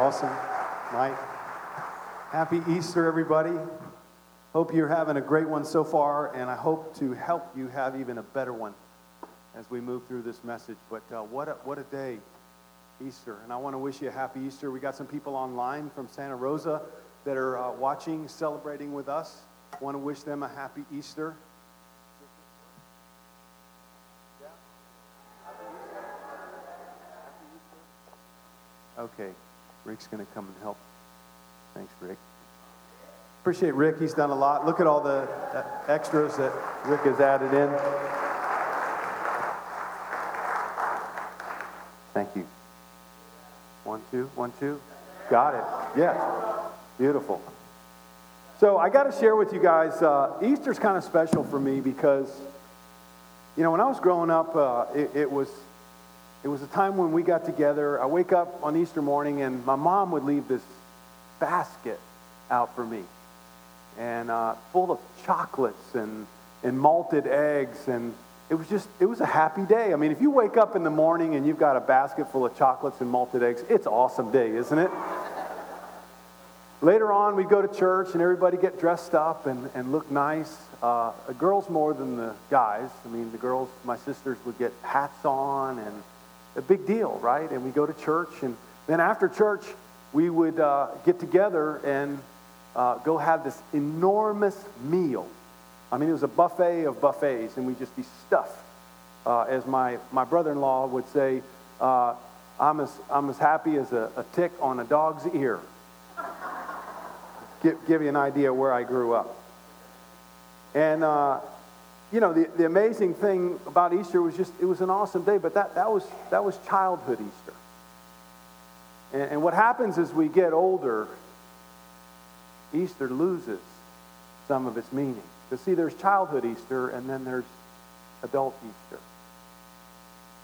Awesome, Mike. Happy Easter, everybody. Hope you're having a great one so far, and I hope to help you have even a better one as we move through this message. But uh, what, a, what a day, Easter. And I want to wish you a happy Easter. We got some people online from Santa Rosa that are uh, watching, celebrating with us. Want to wish them a happy Easter. Okay. Rick's going to come and help. Thanks, Rick. Appreciate Rick. He's done a lot. Look at all the uh, extras that Rick has added in. Thank you. One, two, one, two. Got it. Yes. Beautiful. So I got to share with you guys, uh, Easter's kind of special for me because, you know, when I was growing up, uh, it, it was it was a time when we got together. I wake up on Easter morning, and my mom would leave this basket out for me, and uh, full of chocolates and, and malted eggs. And it was just, it was a happy day. I mean, if you wake up in the morning and you've got a basket full of chocolates and malted eggs, it's an awesome day, isn't it? Later on, we'd go to church and everybody get dressed up and, and look nice. Uh, girls more than the guys. I mean, the girls, my sisters would get hats on and a big deal, right? And we go to church, and then after church, we would uh, get together and uh, go have this enormous meal. I mean, it was a buffet of buffets, and we'd just be stuffed. Uh, as my, my brother in law would say, uh, I'm, as, I'm as happy as a, a tick on a dog's ear. give, give you an idea where I grew up. And uh, you know, the, the amazing thing about Easter was just, it was an awesome day, but that, that, was, that was childhood Easter. And, and what happens as we get older, Easter loses some of its meaning. Because, see, there's childhood Easter, and then there's adult Easter.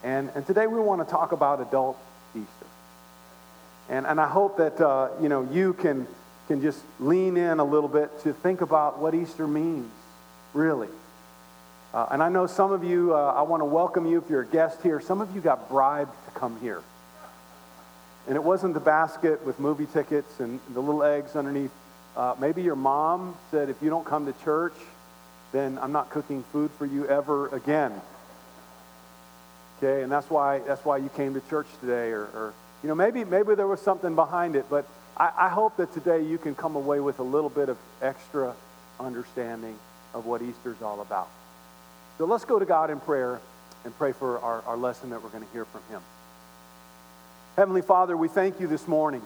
And, and today we want to talk about adult Easter. And, and I hope that, uh, you know, you can, can just lean in a little bit to think about what Easter means, really. Uh, and I know some of you, uh, I want to welcome you if you're a guest here. Some of you got bribed to come here. And it wasn't the basket with movie tickets and the little eggs underneath. Uh, maybe your mom said, if you don't come to church, then I'm not cooking food for you ever again. Okay, and that's why that's why you came to church today, or, or you know, maybe maybe there was something behind it, but I, I hope that today you can come away with a little bit of extra understanding of what Easter's all about. So let's go to God in prayer and pray for our, our lesson that we're going to hear from Him. Heavenly Father, we thank you this morning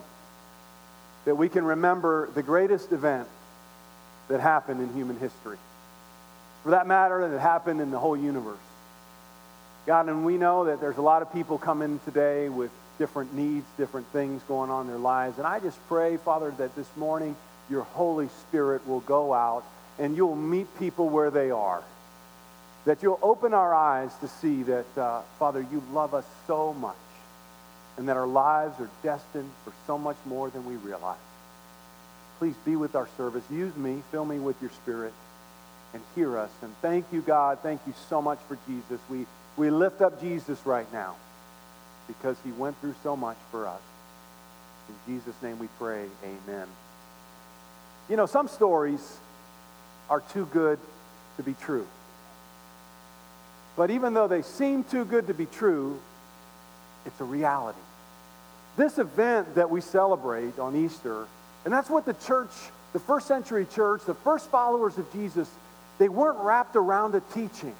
that we can remember the greatest event that happened in human history. For that matter, that happened in the whole universe. God, and we know that there's a lot of people coming today with different needs, different things going on in their lives. And I just pray, Father, that this morning your Holy Spirit will go out and you'll meet people where they are that you'll open our eyes to see that, uh, Father, you love us so much and that our lives are destined for so much more than we realize. Please be with our service. Use me, fill me with your spirit, and hear us. And thank you, God. Thank you so much for Jesus. We, we lift up Jesus right now because he went through so much for us. In Jesus' name we pray, amen. You know, some stories are too good to be true. But even though they seem too good to be true, it's a reality. This event that we celebrate on Easter, and that's what the church, the first century church, the first followers of Jesus, they weren't wrapped around a teaching.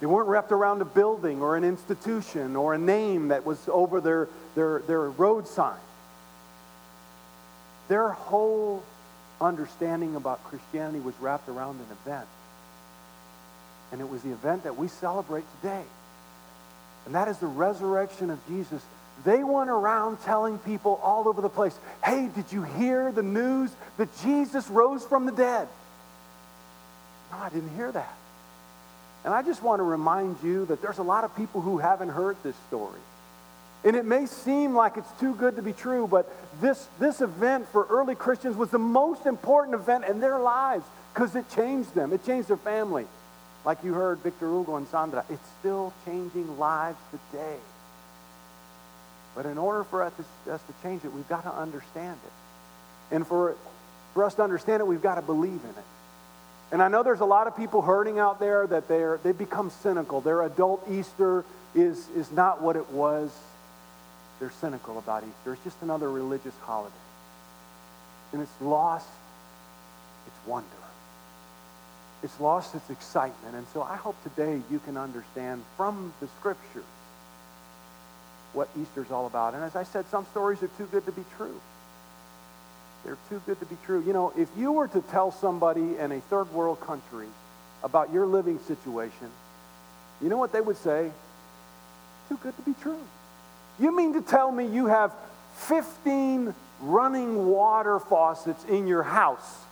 They weren't wrapped around a building or an institution or a name that was over their, their, their road sign. Their whole understanding about Christianity was wrapped around an event. And it was the event that we celebrate today. And that is the resurrection of Jesus. They went around telling people all over the place, hey, did you hear the news that Jesus rose from the dead? No, I didn't hear that. And I just want to remind you that there's a lot of people who haven't heard this story. And it may seem like it's too good to be true, but this, this event for early Christians was the most important event in their lives because it changed them, it changed their family. Like you heard Victor Hugo and Sandra, it's still changing lives today. But in order for us to, change it, we've got to understand it. And for, for us to understand it, we've got to believe in it. And I know there's a lot of people hurting out there that they're, they've become cynical. Their adult Easter is, is not what it was. They're cynical about Easter. It's just another religious holiday. And it's lost its wonder. It's lost its excitement. And so I hope today you can understand from the scriptures what Easter's all about. And as I said, some stories are too good to be true. They're too good to be true. You know, if you were to tell somebody in a third world country about your living situation, you know what they would say? Too good to be true. You mean to tell me you have 15 running water faucets in your house,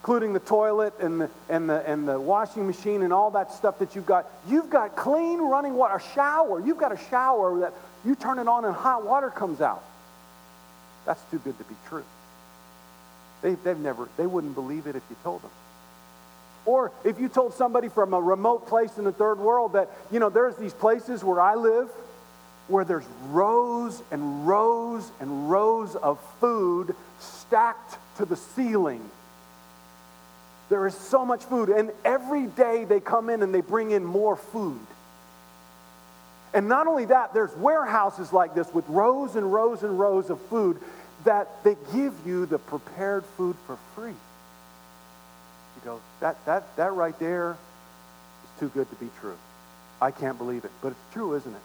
including the toilet and the, and, the, and the washing machine and all that stuff that you've got? You've got clean running water, a shower. You've got a shower that you turn it on and hot water comes out. That's too good to be true. They, they've never, they wouldn't believe it if you told them. Or if you told somebody from a remote place in the third world that, you know, there's these places where I live where there's rows and rows and rows of food stacked to the ceiling. There is so much food, and every day they come in and they bring in more food. And not only that, there's warehouses like this with rows and rows and rows of food that they give you the prepared food for free. You go, that, that, that right there is too good to be true. I can't believe it. But it's true, isn't it?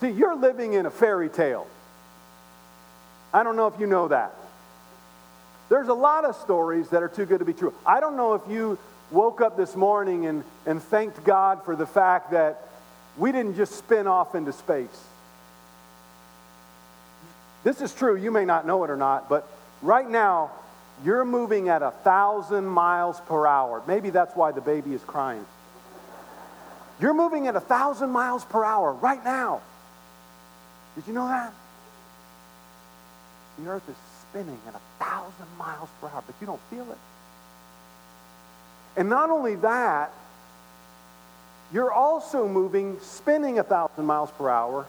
See, you're living in a fairy tale. I don't know if you know that. There's a lot of stories that are too good to be true. I don't know if you woke up this morning and, and thanked God for the fact that we didn't just spin off into space. This is true. You may not know it or not, but right now, you're moving at a thousand miles per hour. Maybe that's why the baby is crying. You're moving at a thousand miles per hour right now. Did you know that? The earth is spinning at a thousand miles per hour, but you don't feel it. And not only that, you're also moving, spinning a thousand miles per hour,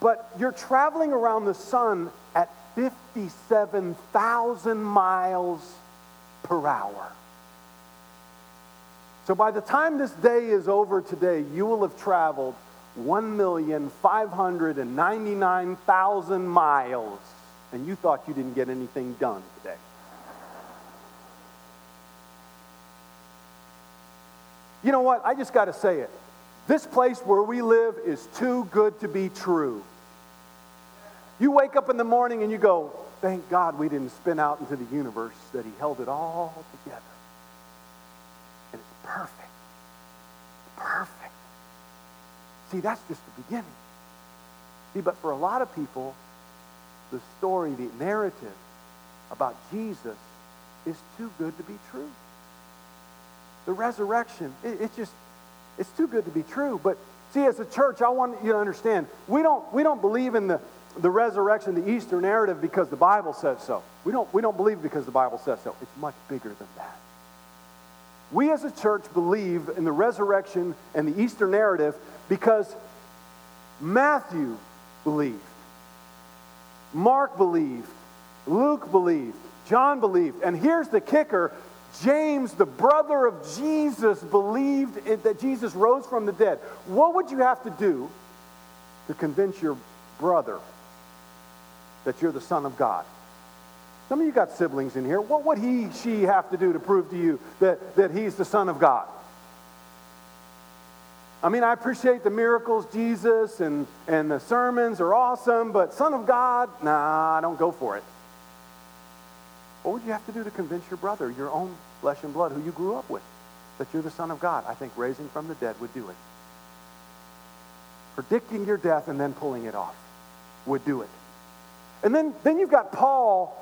but you're traveling around the sun at 57,000 miles per hour. So by the time this day is over today, you will have traveled 1,599,000 miles, and you thought you didn't get anything done today. You know what? I just got to say it. This place where we live is too good to be true. You wake up in the morning and you go, Thank God we didn't spin out into the universe, that He held it all together. And it's perfect. Perfect. See, that's just the beginning. See, but for a lot of people, the story, the narrative about Jesus is too good to be true the resurrection, it, it's just, it's too good to be true. But see, as a church, I want you to understand, we don't, we don't believe in the, the resurrection, the Easter narrative, because the Bible says so. We don't, we don't believe because the Bible says so. It's much bigger than that. We as a church believe in the resurrection and the Easter narrative because Matthew believed, Mark believed, Luke believed, John believed. And here's the kicker James, the brother of Jesus, believed that Jesus rose from the dead. What would you have to do to convince your brother that you're the Son of God? Some of you got siblings in here. What would he, she have to do to prove to you that, that he's the Son of God? I mean, I appreciate the miracles, Jesus, and, and the sermons are awesome, but Son of God, nah, I don't go for it. What would you have to do to convince your brother, your own flesh and blood, who you grew up with, that you're the Son of God? I think raising from the dead would do it. Predicting your death and then pulling it off would do it. And then, then you've got Paul,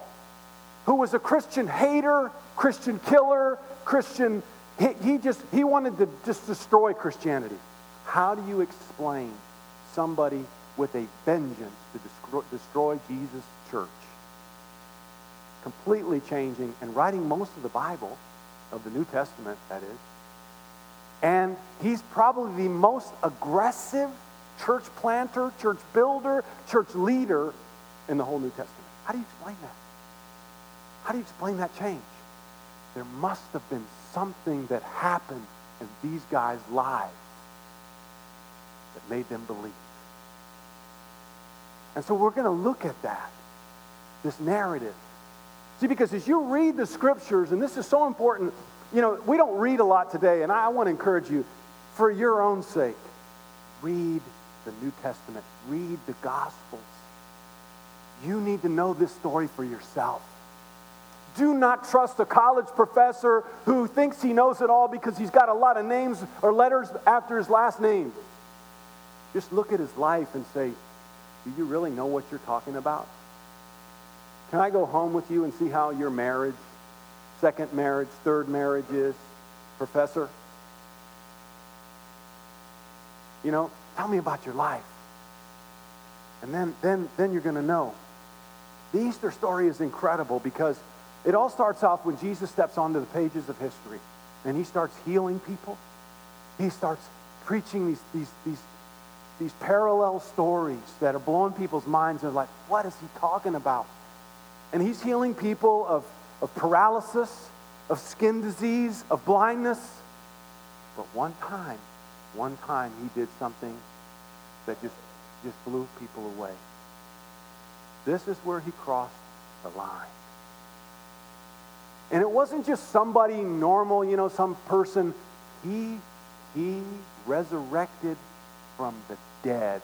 who was a Christian hater, Christian killer, Christian, he, he just, he wanted to just destroy Christianity. How do you explain somebody with a vengeance to destroy, destroy Jesus' church? completely changing and writing most of the Bible, of the New Testament, that is. And he's probably the most aggressive church planter, church builder, church leader in the whole New Testament. How do you explain that? How do you explain that change? There must have been something that happened in these guys' lives that made them believe. And so we're going to look at that, this narrative. See, because as you read the scriptures, and this is so important, you know, we don't read a lot today, and I want to encourage you, for your own sake, read the New Testament, read the Gospels. You need to know this story for yourself. Do not trust a college professor who thinks he knows it all because he's got a lot of names or letters after his last name. Just look at his life and say, Do you really know what you're talking about? Can I go home with you and see how your marriage, second marriage, third marriage is, professor? You know, tell me about your life. And then, then, then you're going to know. The Easter story is incredible because it all starts off when Jesus steps onto the pages of history and he starts healing people. He starts preaching these, these, these, these parallel stories that are blowing people's minds. They're like, what is he talking about? And he's healing people of, of paralysis, of skin disease, of blindness. But one time, one time he did something that just, just blew people away. This is where he crossed the line. And it wasn't just somebody normal, you know, some person. He, he resurrected from the dead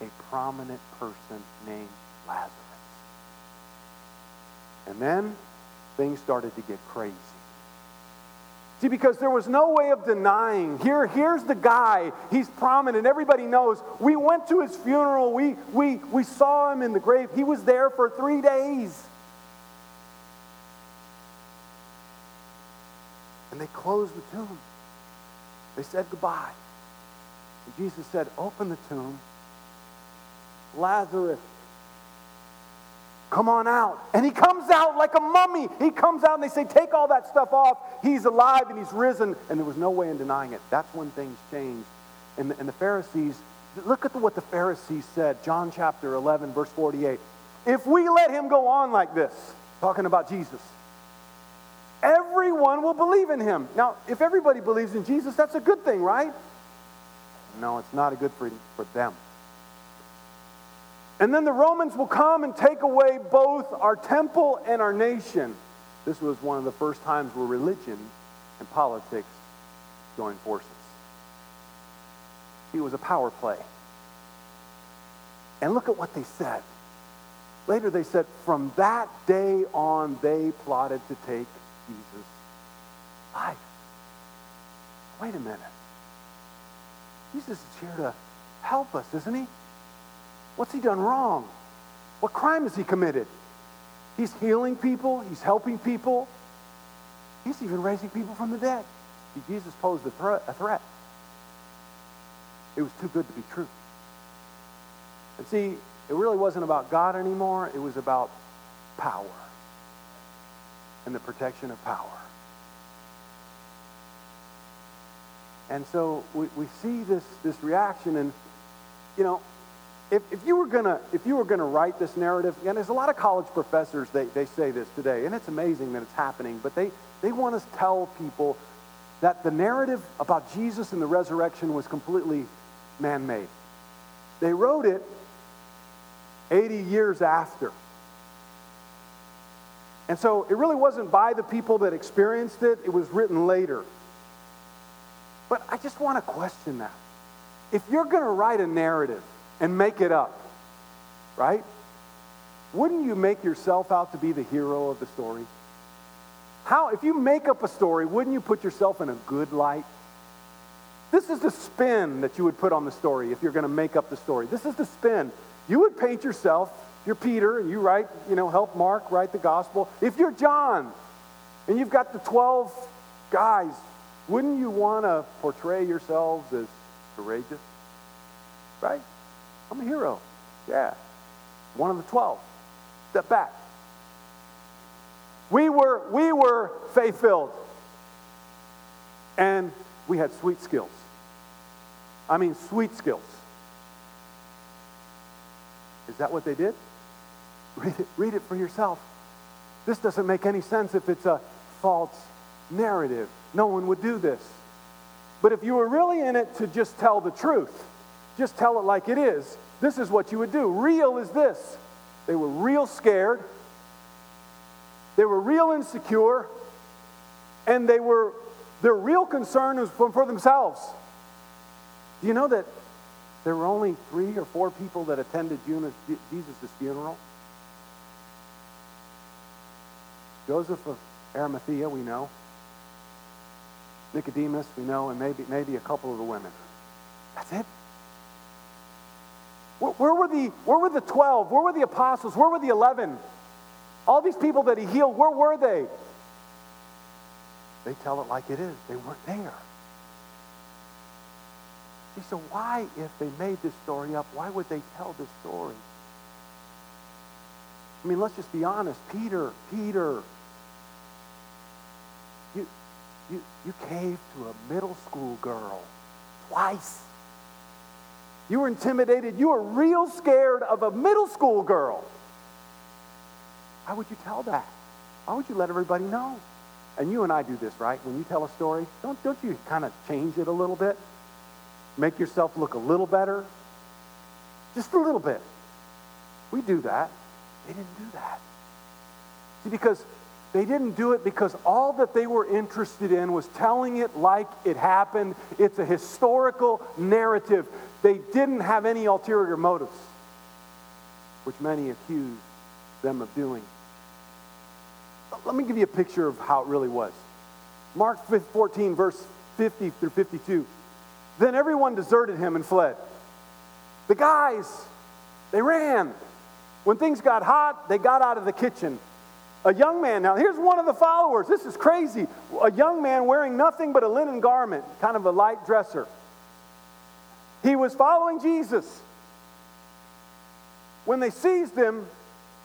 a prominent person named Lazarus. And then things started to get crazy. See, because there was no way of denying. Here, here's the guy. He's prominent. Everybody knows. We went to his funeral. We, we, we saw him in the grave. He was there for three days. And they closed the tomb. They said goodbye. And Jesus said, Open the tomb. Lazarus, Come on out. And he comes out like a mummy. He comes out and they say, Take all that stuff off. He's alive and he's risen. And there was no way in denying it. That's when things changed. And the, and the Pharisees, look at the, what the Pharisees said. John chapter 11, verse 48. If we let him go on like this, talking about Jesus, everyone will believe in him. Now, if everybody believes in Jesus, that's a good thing, right? No, it's not a good thing for them. And then the Romans will come and take away both our temple and our nation. This was one of the first times where religion and politics joined forces. It was a power play. And look at what they said. Later they said, from that day on, they plotted to take Jesus' life. Wait a minute. Jesus is here to help us, isn't he? What's he done wrong? What crime has he committed? He's healing people, he's helping people, he's even raising people from the dead. Jesus posed a threat, a threat. It was too good to be true. And see, it really wasn't about God anymore, it was about power and the protection of power. And so we, we see this, this reaction, and, you know, if, if you were gonna if you were gonna write this narrative, and there's a lot of college professors they, they say this today, and it's amazing that it's happening, but they, they want to tell people that the narrative about Jesus and the resurrection was completely man-made. They wrote it 80 years after. And so it really wasn't by the people that experienced it, it was written later. But I just want to question that. If you're going to write a narrative and make it up, right? Wouldn't you make yourself out to be the hero of the story? How, if you make up a story, wouldn't you put yourself in a good light? This is the spin that you would put on the story if you're going to make up the story. This is the spin. You would paint yourself, you're Peter, and you write, you know, help Mark write the gospel. If you're John and you've got the 12 guys, wouldn't you want to portray yourselves as courageous? Right? I'm a hero. Yeah. One of the 12. Step back. We were, we were faith filled. And we had sweet skills. I mean, sweet skills. Is that what they did? Read it, read it for yourself. This doesn't make any sense if it's a false narrative. No one would do this. But if you were really in it to just tell the truth, just tell it like it is, this is what you would do. Real is this they were real scared, they were real insecure, and they were their real concern was for, themselves. Do you know that there were only three or four people that attended Jesus' funeral? Joseph of Arimathea, we know. Nicodemus, we know, and maybe, maybe a couple of the women. That's it. Where, where, were the, where were the 12? Where were the apostles? Where were the 11? All these people that he healed, where were they? They tell it like it is. They weren't there. See, so why, if they made this story up, why would they tell this story? I mean, let's just be honest. Peter, Peter, you, you caved to a middle school girl twice. You were intimidated. You were real scared of a middle school girl. Why would you tell that? Why would you let everybody know? And you and I do this, right? When you tell a story, don't, don't you kind of change it a little bit? Make yourself look a little better? Just a little bit. We do that. They didn't do that. See, because they didn't do it because all that they were interested in was telling it like it happened. It's a historical narrative. They didn't have any ulterior motives, which many accuse them of doing. Let me give you a picture of how it really was. Mark 14, verse 50 through 52. Then everyone deserted him and fled. The guys, they ran. When things got hot, they got out of the kitchen a young man, now here's one of the followers. This is crazy. A young man wearing nothing but a linen garment, kind of a light dresser. He was following Jesus. When they seized him,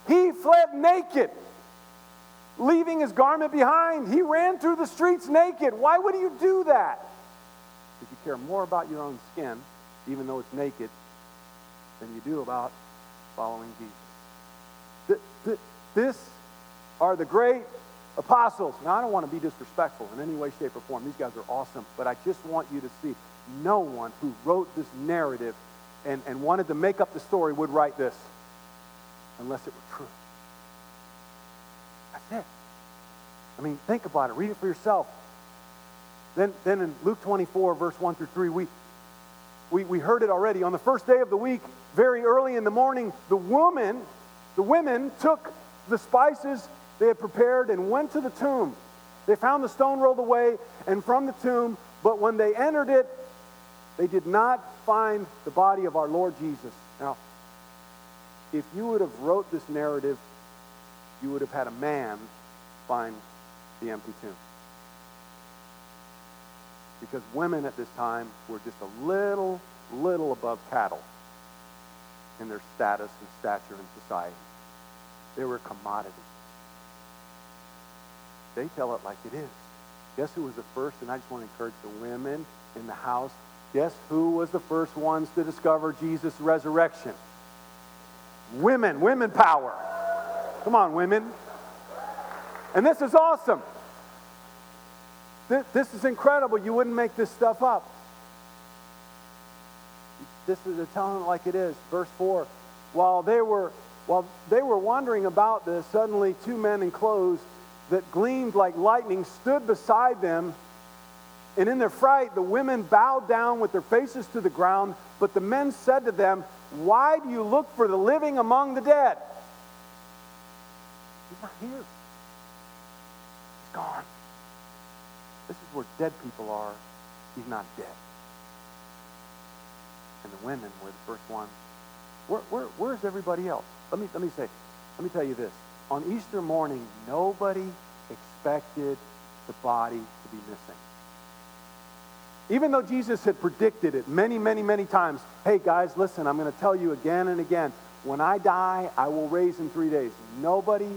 he fled naked, leaving his garment behind. He ran through the streets naked. Why would you do that? Because you care more about your own skin, even though it's naked, than you do about following Jesus. This are the great apostles. Now, I don't want to be disrespectful in any way, shape, or form. These guys are awesome. But I just want you to see no one who wrote this narrative and, and wanted to make up the story would write this unless it were true. That's it. I mean, think about it. Read it for yourself. Then, then in Luke 24, verse 1 through 3, we, we, we heard it already. On the first day of the week, very early in the morning, the woman, the women took the spices they had prepared and went to the tomb. They found the stone rolled away and from the tomb, but when they entered it, they did not find the body of our Lord Jesus. Now, if you would have wrote this narrative, you would have had a man find the empty tomb. Because women at this time were just a little, little above cattle in their status and stature in society. They were commodities. They tell it like it is. Guess who was the first? And I just want to encourage the women in the house. Guess who was the first ones to discover Jesus' resurrection? Women, women power. Come on, women. And this is awesome. This, is incredible. You wouldn't make this stuff up. This is telling it like it is. Verse 4 While they were while they were wondering about this, suddenly two men in clothes that gleamed like lightning stood beside them. And in their fright, the women bowed down with their faces to the ground. But the men said to them, Why do you look for the living among the dead? He's not here. He's gone. This is where dead people are. He's not dead. And the women were the first ones. Where, where, where's everybody else? Let me, let me say, let me tell you this on Easter morning, nobody expected the body to be missing. Even though Jesus had predicted it many, many, many times hey, guys, listen, I'm going to tell you again and again when I die, I will raise in three days. Nobody,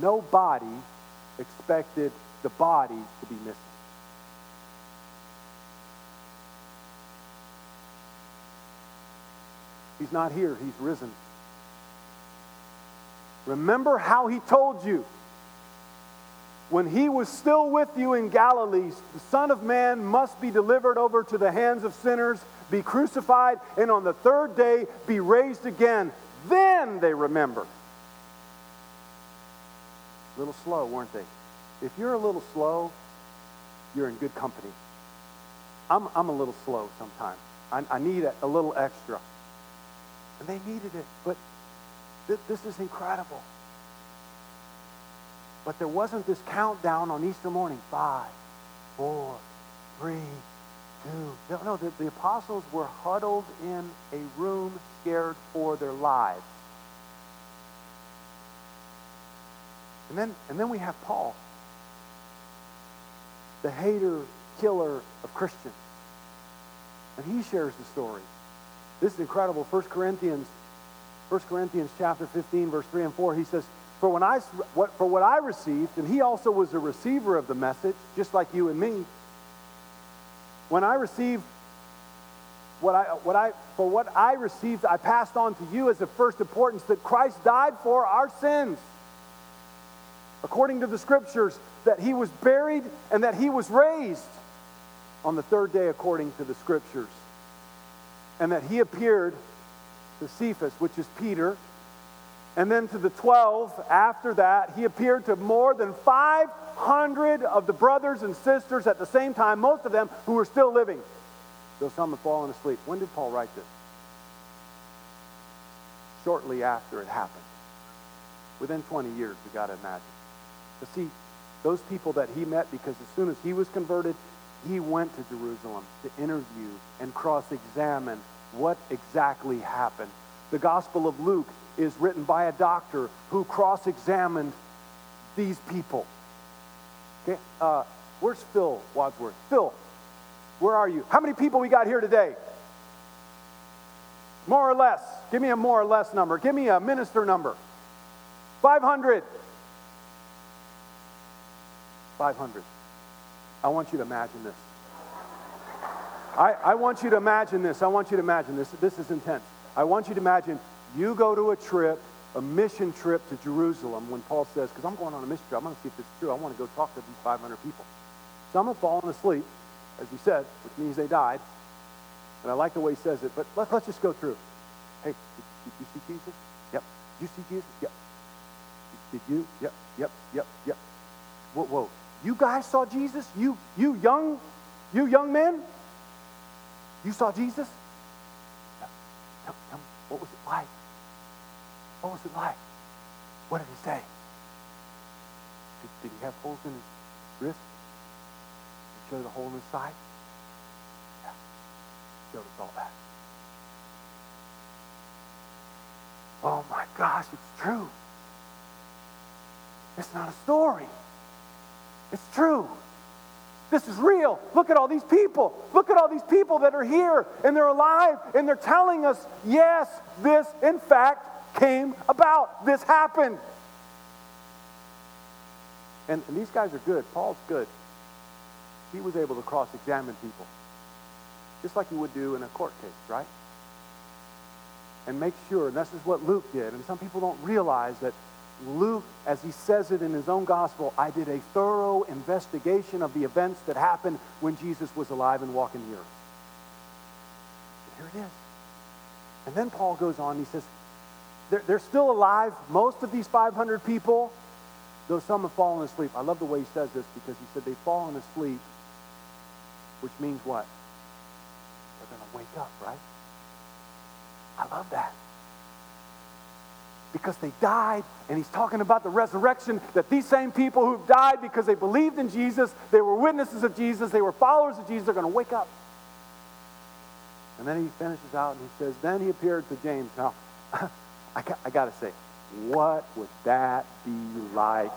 nobody expected the body to be missing. He's not here, he's risen. Remember how he told you when he was still with you in Galilee, the Son of Man must be delivered over to the hands of sinners, be crucified, and on the third day be raised again. Then they remember. A little slow, weren't they? If you're a little slow, you're in good company. I'm, I'm a little slow sometimes. I, I need a, a, little extra. And they needed it, but th- this is incredible. But there wasn't this countdown on Easter morning five, four, three, two. No, no the, the apostles were huddled in a room scared for their lives. And then, and then we have Paul, the hater, killer of Christians. And he shares the story. This is incredible. 1 Corinthians, 1 Corinthians chapter 15, verse 3 and 4, he says, for, when I, what, for what I received, and he also was a receiver of the message, just like you and me. When I received what I, what I, for what I received, I passed on to you as of first importance that Christ died for our sins. According to the scriptures, that he was buried and that he was raised on the third day, according to the scriptures. And that he appeared to Cephas, which is Peter, and then to the 12 after that, he appeared to more than 500 of the brothers and sisters at the same time, most of them who were still living, though some had fallen asleep. When did Paul write this? Shortly after it happened. Within 20 years, we got to imagine. To see, those people that he met, because as soon as he was converted, he went to Jerusalem to interview and cross examine what exactly happened. The Gospel of Luke is written by a doctor who cross examined these people. Okay, uh, where's Phil Wadsworth? Phil, where are you? How many people we got here today? More or less. Give me a more or less number. Give me a minister number. 500. 500. I want you to imagine this. I, I want you to imagine this. I want you to imagine this. This is intense. I want you to imagine you go to a trip, a mission trip to Jerusalem when Paul says, because I'm going on a mission trip, I'm going to see if this is true. I want to go talk to these 500 people. Some have fallen asleep, as he said, which means they died. And I like the way he says it, but let, us just go through. Hey, did, did you see Jesus? Yep. Did you see Jesus? Yep. Did you? Yep, yep, yep, yep. Whoa, whoa. You guys saw Jesus? You, you young, you young men? You saw Jesus? Tell, tell me, what was it like? What was it like? What did he say? Did, did he have holes in his wrist? Did he show the hole in his side? Yeah. He showed us all that. Oh my gosh, it's true. It's not a story. It's true. This is real. Look at all these people. Look at all these people that are here and they're alive and they're telling us, yes, this in fact came about. This happened. And, and these guys are good. Paul's good. He was able to cross examine people, just like you would do in a court case, right? And make sure, and this is what Luke did. And some people don't realize that Luke, as he says it in his own gospel, I did a thorough investigation of the events that happened when Jesus was alive and walking the earth. Here it is. And then Paul goes on, he says, they're, they're still alive, most of these 500 people, though some have fallen asleep. I love the way he says this because he said they've fallen asleep, which means what? They're going to wake up, right? I love that. Because they died, and he's talking about the resurrection that these same people who've died because they believed in Jesus, they were witnesses of Jesus, they were followers of Jesus, they're going to wake up. And then he finishes out and he says, Then he appeared to James. Now, I got, I got to say, what would that be like?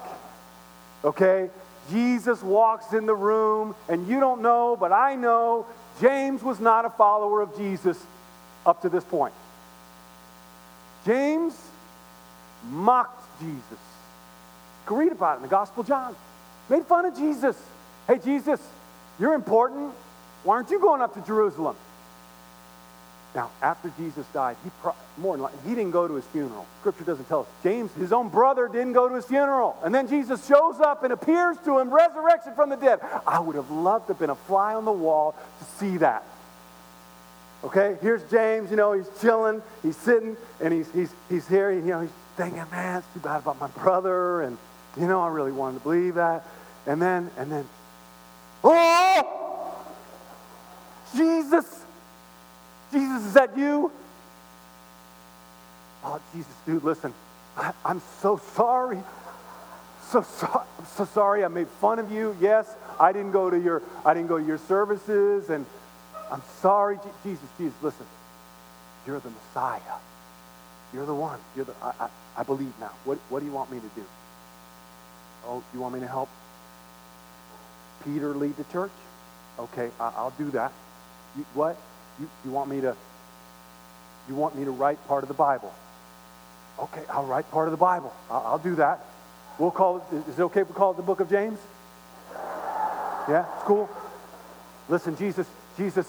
Okay? Jesus walks in the room, and you don't know, but I know James was not a follower of Jesus up to this point. James mocked Jesus. You can read about it in the Gospel of John. Made fun of Jesus. Hey, Jesus, you're important. Why aren't you going up to Jerusalem? Now, after Jesus died, he pro- more than likely, he didn't go to his funeral. Scripture doesn't tell us. James, his own brother, didn't go to his funeral. And then Jesus shows up and appears to him, resurrection from the dead. I would have loved to have been a fly on the wall to see that. Okay, here's James, you know, he's chilling, he's sitting, and he's, he's, he's here, you know, he's thinking, man, it's too bad about my brother, and, you know, I really wanted to believe that. And then, and then, oh, Jesus, Jesus, is that you? Oh, Jesus, dude, listen, I, I'm so sorry. So. I'm so sorry. I made fun of you. Yes, I didn't go to your I didn't go to your services, and I'm sorry, Jesus. Jesus, listen. You're the Messiah. You're the one. You're the. I, I, I believe now. What What do you want me to do? Oh, you want me to help Peter lead the church? Okay, I, will do that. You, what? You, you want me to? You want me to write part of the Bible? Okay, I'll write part of the Bible. I'll, I'll do that. We'll call it. Is it okay if we call it the Book of James? Yeah, it's cool. Listen, Jesus, Jesus,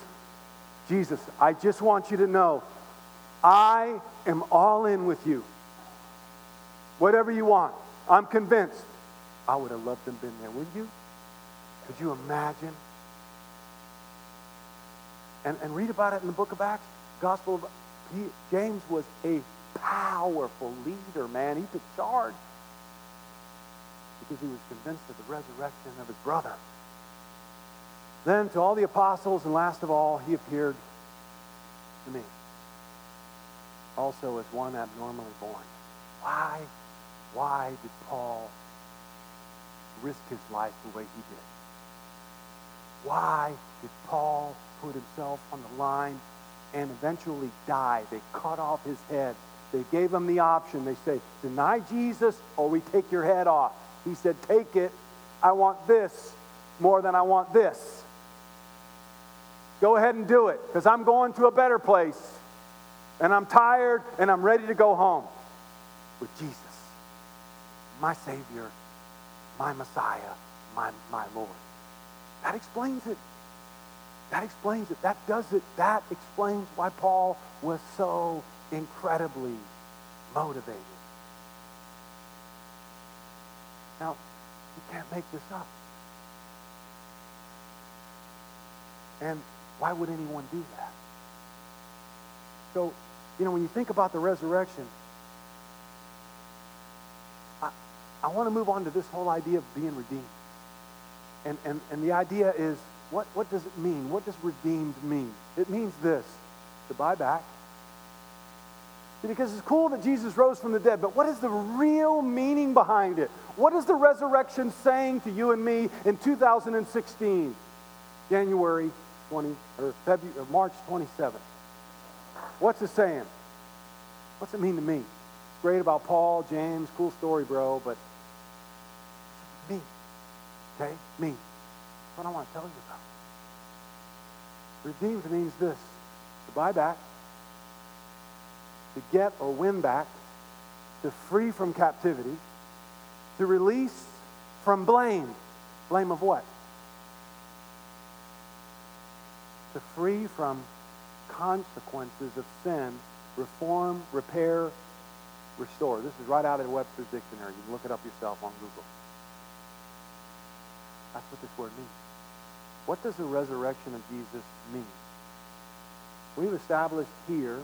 Jesus, I just want you to know I am all in with you. Whatever you want, I'm convinced. I would have loved to have been there. Would you? Could you imagine? And, and read about it in the book of Acts. Gospel of he, James was a powerful leader, man. He took charge because he was convinced of the resurrection of his brother. Then to all the apostles, and last of all, he appeared to me, also as one abnormally born. Why, why did Paul risk his life the way he did? Why did Paul put himself on the line and eventually die? They cut off his head. They gave him the option. They say, deny Jesus or we take your head off. He said, take it. I want this more than I want this. Go ahead and do it because I'm going to a better place. And I'm tired and I'm ready to go home with Jesus, my Savior, my Messiah, my, my Lord. That explains it. That explains it. That does it. That explains why Paul was so incredibly motivated. Now, you can't make this up. And why would anyone do that? So, you know, when you think about the resurrection, I, I want to move on to this whole idea of being redeemed. And, and, and the idea is, what, what does it mean? What does redeemed mean? It means this, to buy back. Because it's cool that Jesus rose from the dead, but what is the real meaning behind it? What is the resurrection saying to you and me in 2016, January 20 or February or March 27th. What's it saying? What's it mean to me? It's great about Paul, James, cool story, bro, but me. Okay? Me. That's what I want to tell you about. Redeemed means this to buy back, to get or win back, to free from captivity, to release from blame. Blame of what? to free from consequences of sin, reform, repair, restore. This is right out of the Webster's dictionary. You can look it up yourself on Google. That's what this word means. What does the resurrection of Jesus mean? We've established here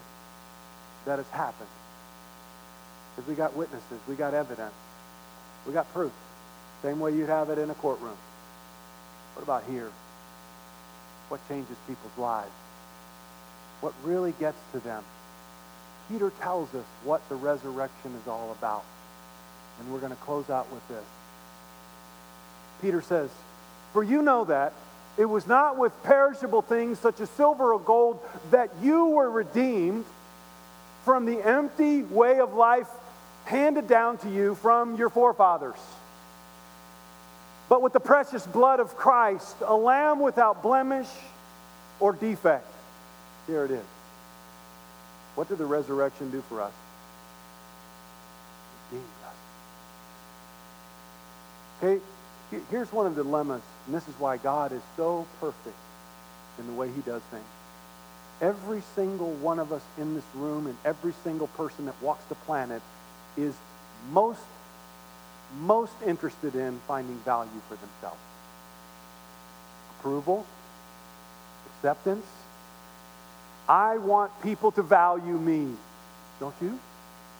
that it's happened. Because we got witnesses, we got evidence, we got proof. Same way you'd have it in a courtroom. What about here? what changes people's lives, what really gets to them. Peter tells us what the resurrection is all about. And we're going to close out with this. Peter says, For you know that it was not with perishable things such as silver or gold that you were redeemed from the empty way of life handed down to you from your forefathers but with the precious blood of Christ, a lamb without blemish or defect. Here it is. What did the resurrection do for us? Redeemed us. Okay, here's one of the dilemmas, and this is why God is so perfect in the way he does things. every single one of us in this room and every single person that walks the planet is most, most interested in finding value for themselves. Approval, acceptance. I want people to value me. Don't you?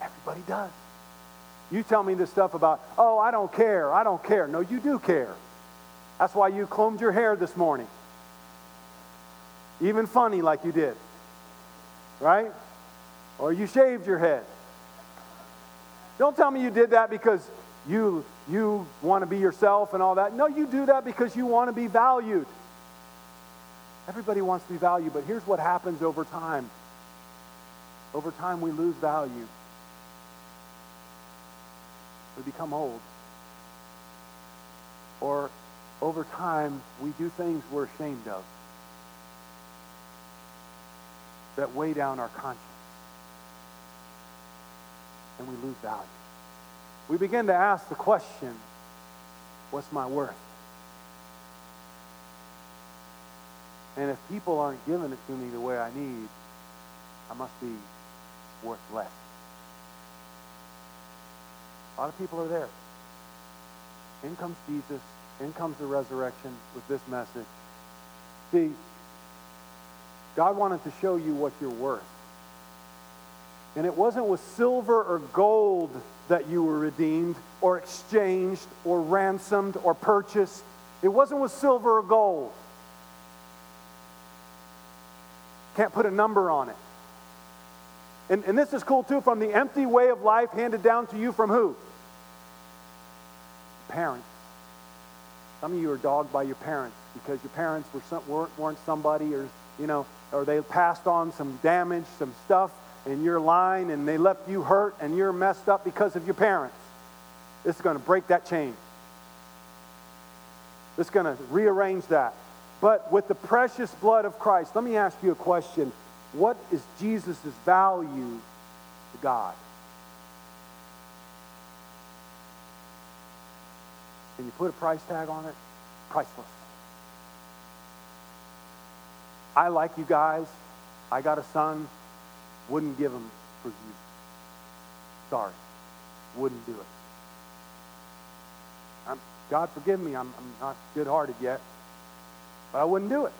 Everybody does. You tell me this stuff about, oh, I don't care, I don't care. No, you do care. That's why you combed your hair this morning. Even funny like you did. Right? Or you shaved your head. Don't tell me you did that because you, you want to be yourself and all that. No, you do that because you want to be valued. Everybody wants to be valued, but here's what happens over time. Over time, we lose value. We become old. Or over time, we do things we're ashamed of that weigh down our conscience. And we lose value. We begin to ask the question what's my worth? And if people aren't giving it to me the way I need, I must be worth less. A lot of people are there. In comes Jesus. In comes the resurrection with this message. See, God wanted to show you what you're worth. And it wasn't with silver or gold that you were redeemed or exchanged or ransomed or purchased. It wasn't with silver or gold. Can't put a number on it. And, and this is cool too from the empty way of life handed down to you from who? Parents. Some of you are dogged by your parents because your parents were some, weren't, weren't somebody or, you know, or they passed on some damage, some stuff in your line and they left you hurt and you're messed up because of your parents. This is going to break that chain. This is going to rearrange that. But with the precious blood of Christ, let me ask you a question. What is Jesus' value to God? Can you put a price tag on it? Priceless. I like you guys. I got a son. Wouldn't give him for you. Sorry. Wouldn't do it. I'm, God forgive me. I'm, I'm not good hearted yet. But I wouldn't do it.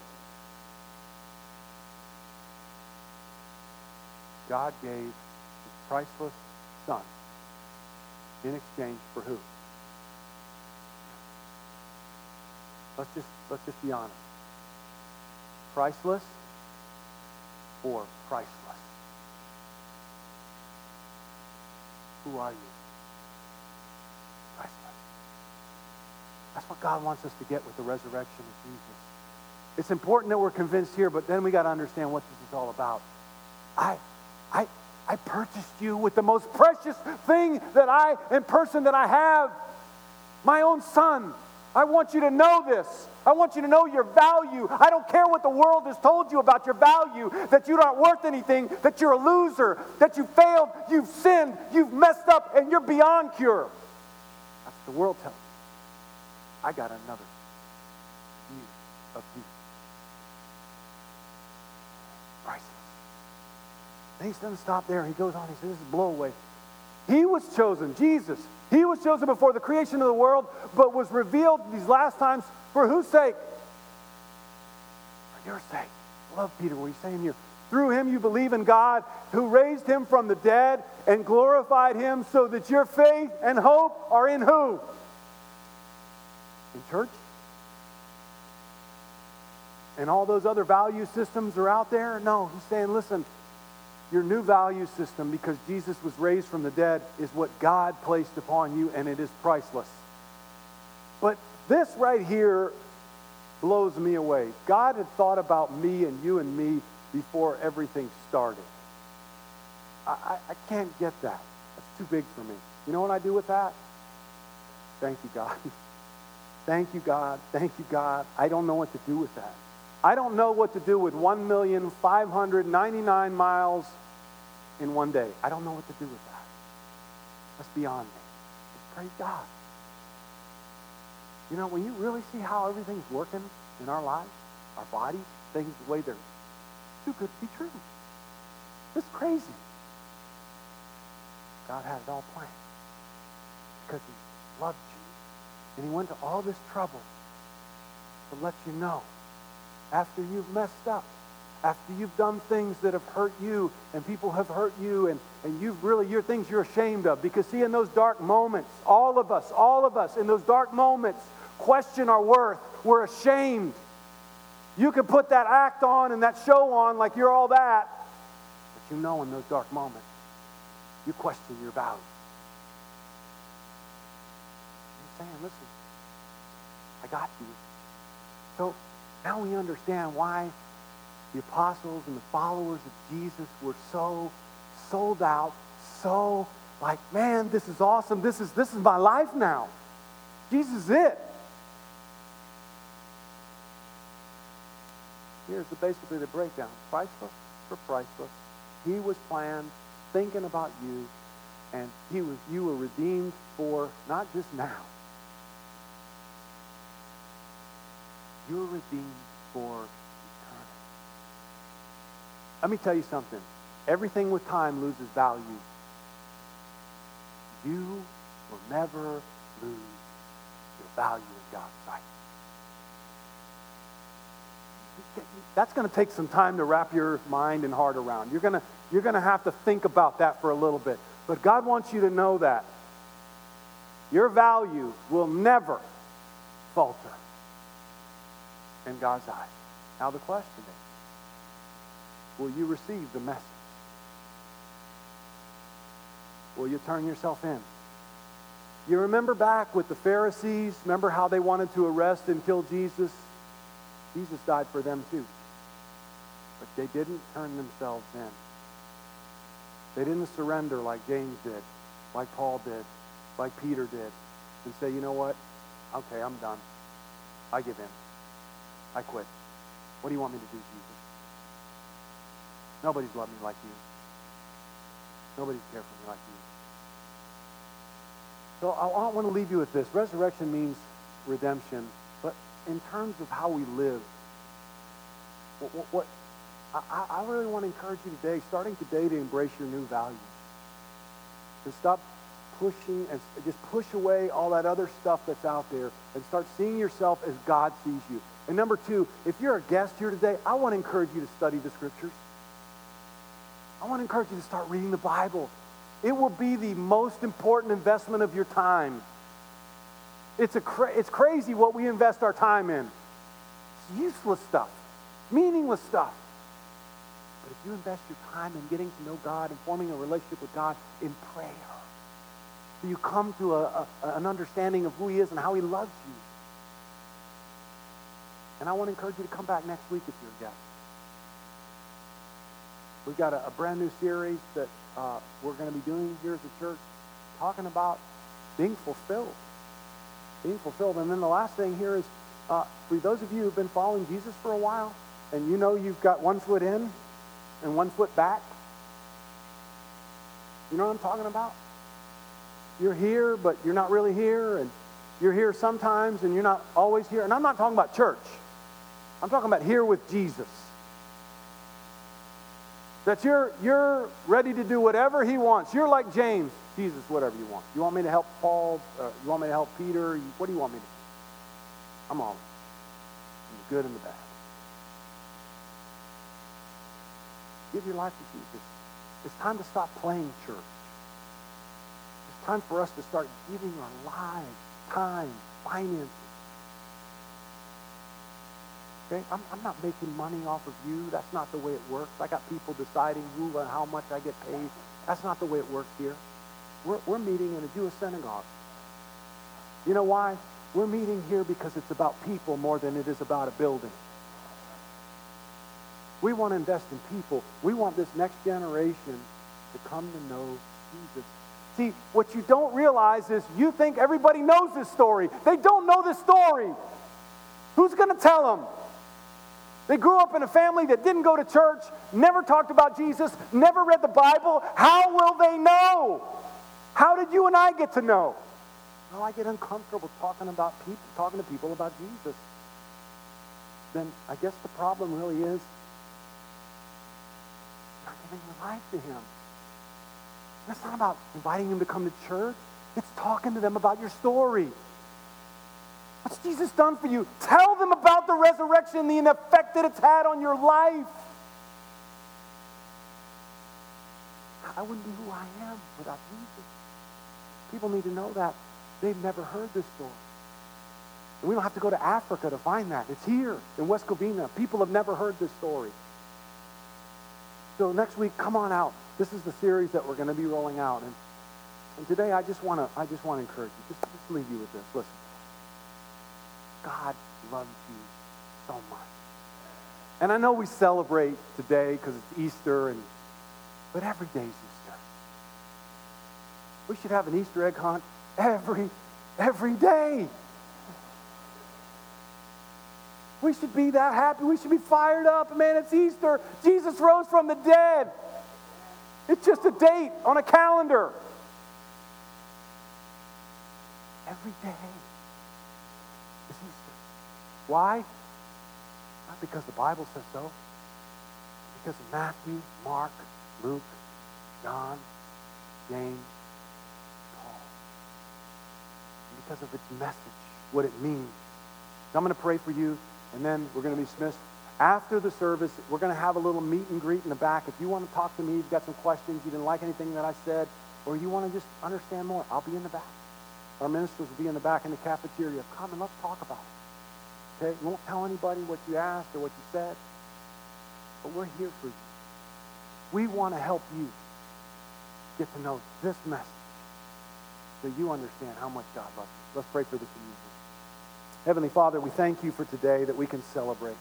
God gave his priceless son in exchange for who? Let's just let's just be honest. Priceless or priceless? Who are you? Priceless. That's what God wants us to get with the resurrection of Jesus. It's important that we're convinced here, but then we got to understand what this is all about. I, I, I purchased you with the most precious thing that I and person that I have, my own son. I want you to know this. I want you to know your value. I don't care what the world has told you about your value, that you're not worth anything, that you're a loser, that you failed, you've sinned, you've messed up, and you're beyond cure. That's what the world tells you. I got another view of you. Priceless. And he doesn't stop there. He goes on. He says, This is blow away. He was chosen, Jesus. He was chosen before the creation of the world, but was revealed these last times for whose sake? For your sake. I love Peter, what he's saying here. Through him you believe in God, who raised him from the dead and glorified him, so that your faith and hope are in who? In church? And all those other value systems are out there? No, he's saying, listen, your new value system, because Jesus was raised from the dead, is what God placed upon you, and it is priceless. But this right here blows me away. God had thought about me and you and me before everything started. I, I, I can't get that. That's too big for me. You know what I do with that? Thank you, God. Thank you, God. Thank you, God. I don't know what to do with that. I don't know what to do with 1,599 miles in one day. I don't know what to do with that. That's beyond me. Praise God. You know, when you really see how everything's working in our lives, our bodies, things the way they're too good to be true. It's crazy. God had it all planned because he loved you. And he went to all this trouble to let you know after you've messed up, after you've done things that have hurt you and people have hurt you and, and you've really, your things you're ashamed of. Because see, in those dark moments, all of us, all of us, in those dark moments, question our worth. We're ashamed. You can put that act on and that show on like you're all that, but you know in those dark moments, you question your value. You're saying, listen, I got you. So now we understand why the apostles and the followers of Jesus were so sold out, so like, man, this is awesome. This is this is my life now. Jesus is it. Here's the, basically the breakdown. Priceless for priceless. He was planned, thinking about you, and he was you were redeemed for not just now. You were redeemed for. Let me tell you something. Everything with time loses value. You will never lose your value in God's sight. That's going to take some time to wrap your mind and heart around. You're going to, you're going to have to think about that for a little bit. But God wants you to know that your value will never falter in God's eyes. Now, the question is will you receive the message? Will you turn yourself in? You remember back with the Pharisees, remember how they wanted to arrest and kill Jesus? Jesus died for them too. But they didn't turn themselves in. They didn't surrender like James did, like Paul did, like Peter did, and say, you know what? Okay, I'm done. I give in. I quit. What do you want me to do, Jesus? Nobody's loved me like you. Nobody's cared for me like you. So I want to leave you with this. Resurrection means redemption but in terms of how we live, what, what, what I, I, really want to encourage you today, starting today, to embrace your new values. And stop pushing and just push away all that other stuff that's out there and start seeing yourself as God sees you. And number two, if you're a guest here today, I want to encourage you to study the scriptures. I want to encourage you to start reading the Bible. It will be the most important investment of your time. It's, a cra- it's crazy what we invest our time in. It's useless stuff, meaningless stuff. But if you invest your time in getting to know God and forming a relationship with God in prayer, so you come to a, a, an understanding of who He is and how He loves you. And I want to encourage you to come back next week if you're a guest. We've got a, a brand new series that uh, we're going to be doing here as a church, talking about being fulfilled being fulfilled. And then the last thing here is uh, for those of you who've been following Jesus for a while, and you know you've got one foot in and one foot back, you know what I'm talking about? You're here, but you're not really here, and you're here sometimes, and you're not always here. And I'm not talking about church. I'm talking about here with Jesus. That you're, you're ready to do whatever he wants. You're like James. Jesus, whatever you want. You want me to help Paul? Uh, you want me to help Peter? What do you want me to do? I'm all in the good and the bad. Give your life to Jesus. It's time to stop playing church. It's time for us to start giving our lives, time, finances. Okay? I'm, I'm not making money off of you. That's not the way it works. I got people deciding who and how much I get paid. That's not the way it works here. We're, we're meeting in a Jewish synagogue. You know why? We're meeting here because it's about people more than it is about a building. We want to invest in people. We want this next generation to come to know Jesus. See, what you don't realize is you think everybody knows this story. They don't know this story. Who's going to tell them? They grew up in a family that didn't go to church, never talked about Jesus, never read the Bible. How will they know? How did you and I get to know? Well, I get uncomfortable talking about people, talking to people about Jesus. Then I guess the problem really is not giving your life to him. It's not about inviting them to come to church. It's talking to them about your story. What's Jesus done for you? Tell them about the resurrection, the effect that it's had on your life. I wouldn't be who I am without Jesus. People need to know that. They've never heard this story. And we don't have to go to Africa to find that. It's here in West Covina. People have never heard this story. So next week, come on out. This is the series that we're going to be rolling out. And, and today, I just want to I just want to encourage you. Just, just leave you with this. Listen. God loves you so much. And I know we celebrate today because it's Easter, and but every day's Easter. We should have an Easter egg hunt every every day. We should be that happy. We should be fired up. Man, it's Easter. Jesus rose from the dead. It's just a date on a calendar. Every day. Why? Not because the Bible says so. Because Matthew, Mark, Luke, John, James, Paul. And because of its message, what it means. So I'm going to pray for you, and then we're going to be dismissed. After the service, we're going to have a little meet and greet in the back. If you want to talk to me, you've got some questions, you didn't like anything that I said, or you want to just understand more, I'll be in the back. Our ministers will be in the back in the cafeteria. Come and let's talk about it. Okay? You won't tell anybody what you asked or what you said, but we're here for you. We want to help you get to know this message so you understand how much God loves you. Let's pray for the community. Heavenly Father, we thank you for today that we can celebrate.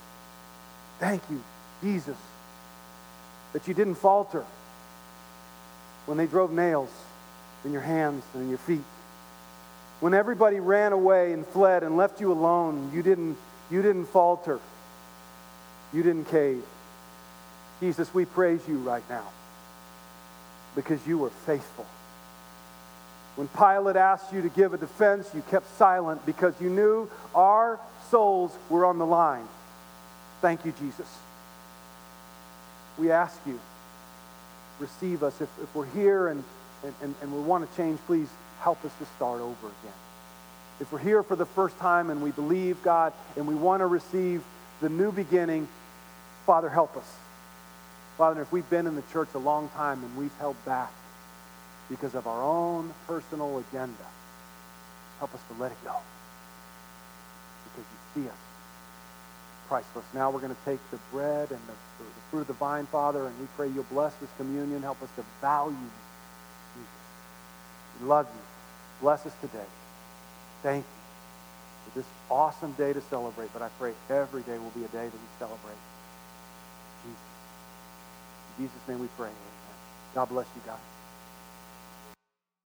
Thank you, Jesus, that you didn't falter when they drove nails in your hands and in your feet. When everybody ran away and fled and left you alone, you didn't, you didn't falter. You didn't cave. Jesus, we praise you right now because you were faithful. When Pilate asked you to give a defense, you kept silent because you knew our souls were on the line. Thank you, Jesus. We ask you, receive us. If, if we're here and, and, and we want to change, please help us to start over again. If we're here for the first time and we believe, God, and we want to receive the new beginning, Father, help us. Father, if we've been in the church a long time and we've held back because of our own personal agenda, help us to let it go. Because you see us priceless. Now we're going to take the bread and the, the, fruit of the vine, Father, and we pray you'll bless this communion. Help us to value Jesus. We love you. Bless us today. Thank you for this awesome day to celebrate, but I pray every day will be a day that we celebrate Jesus. In Jesus' name we pray. Amen. God bless you guys.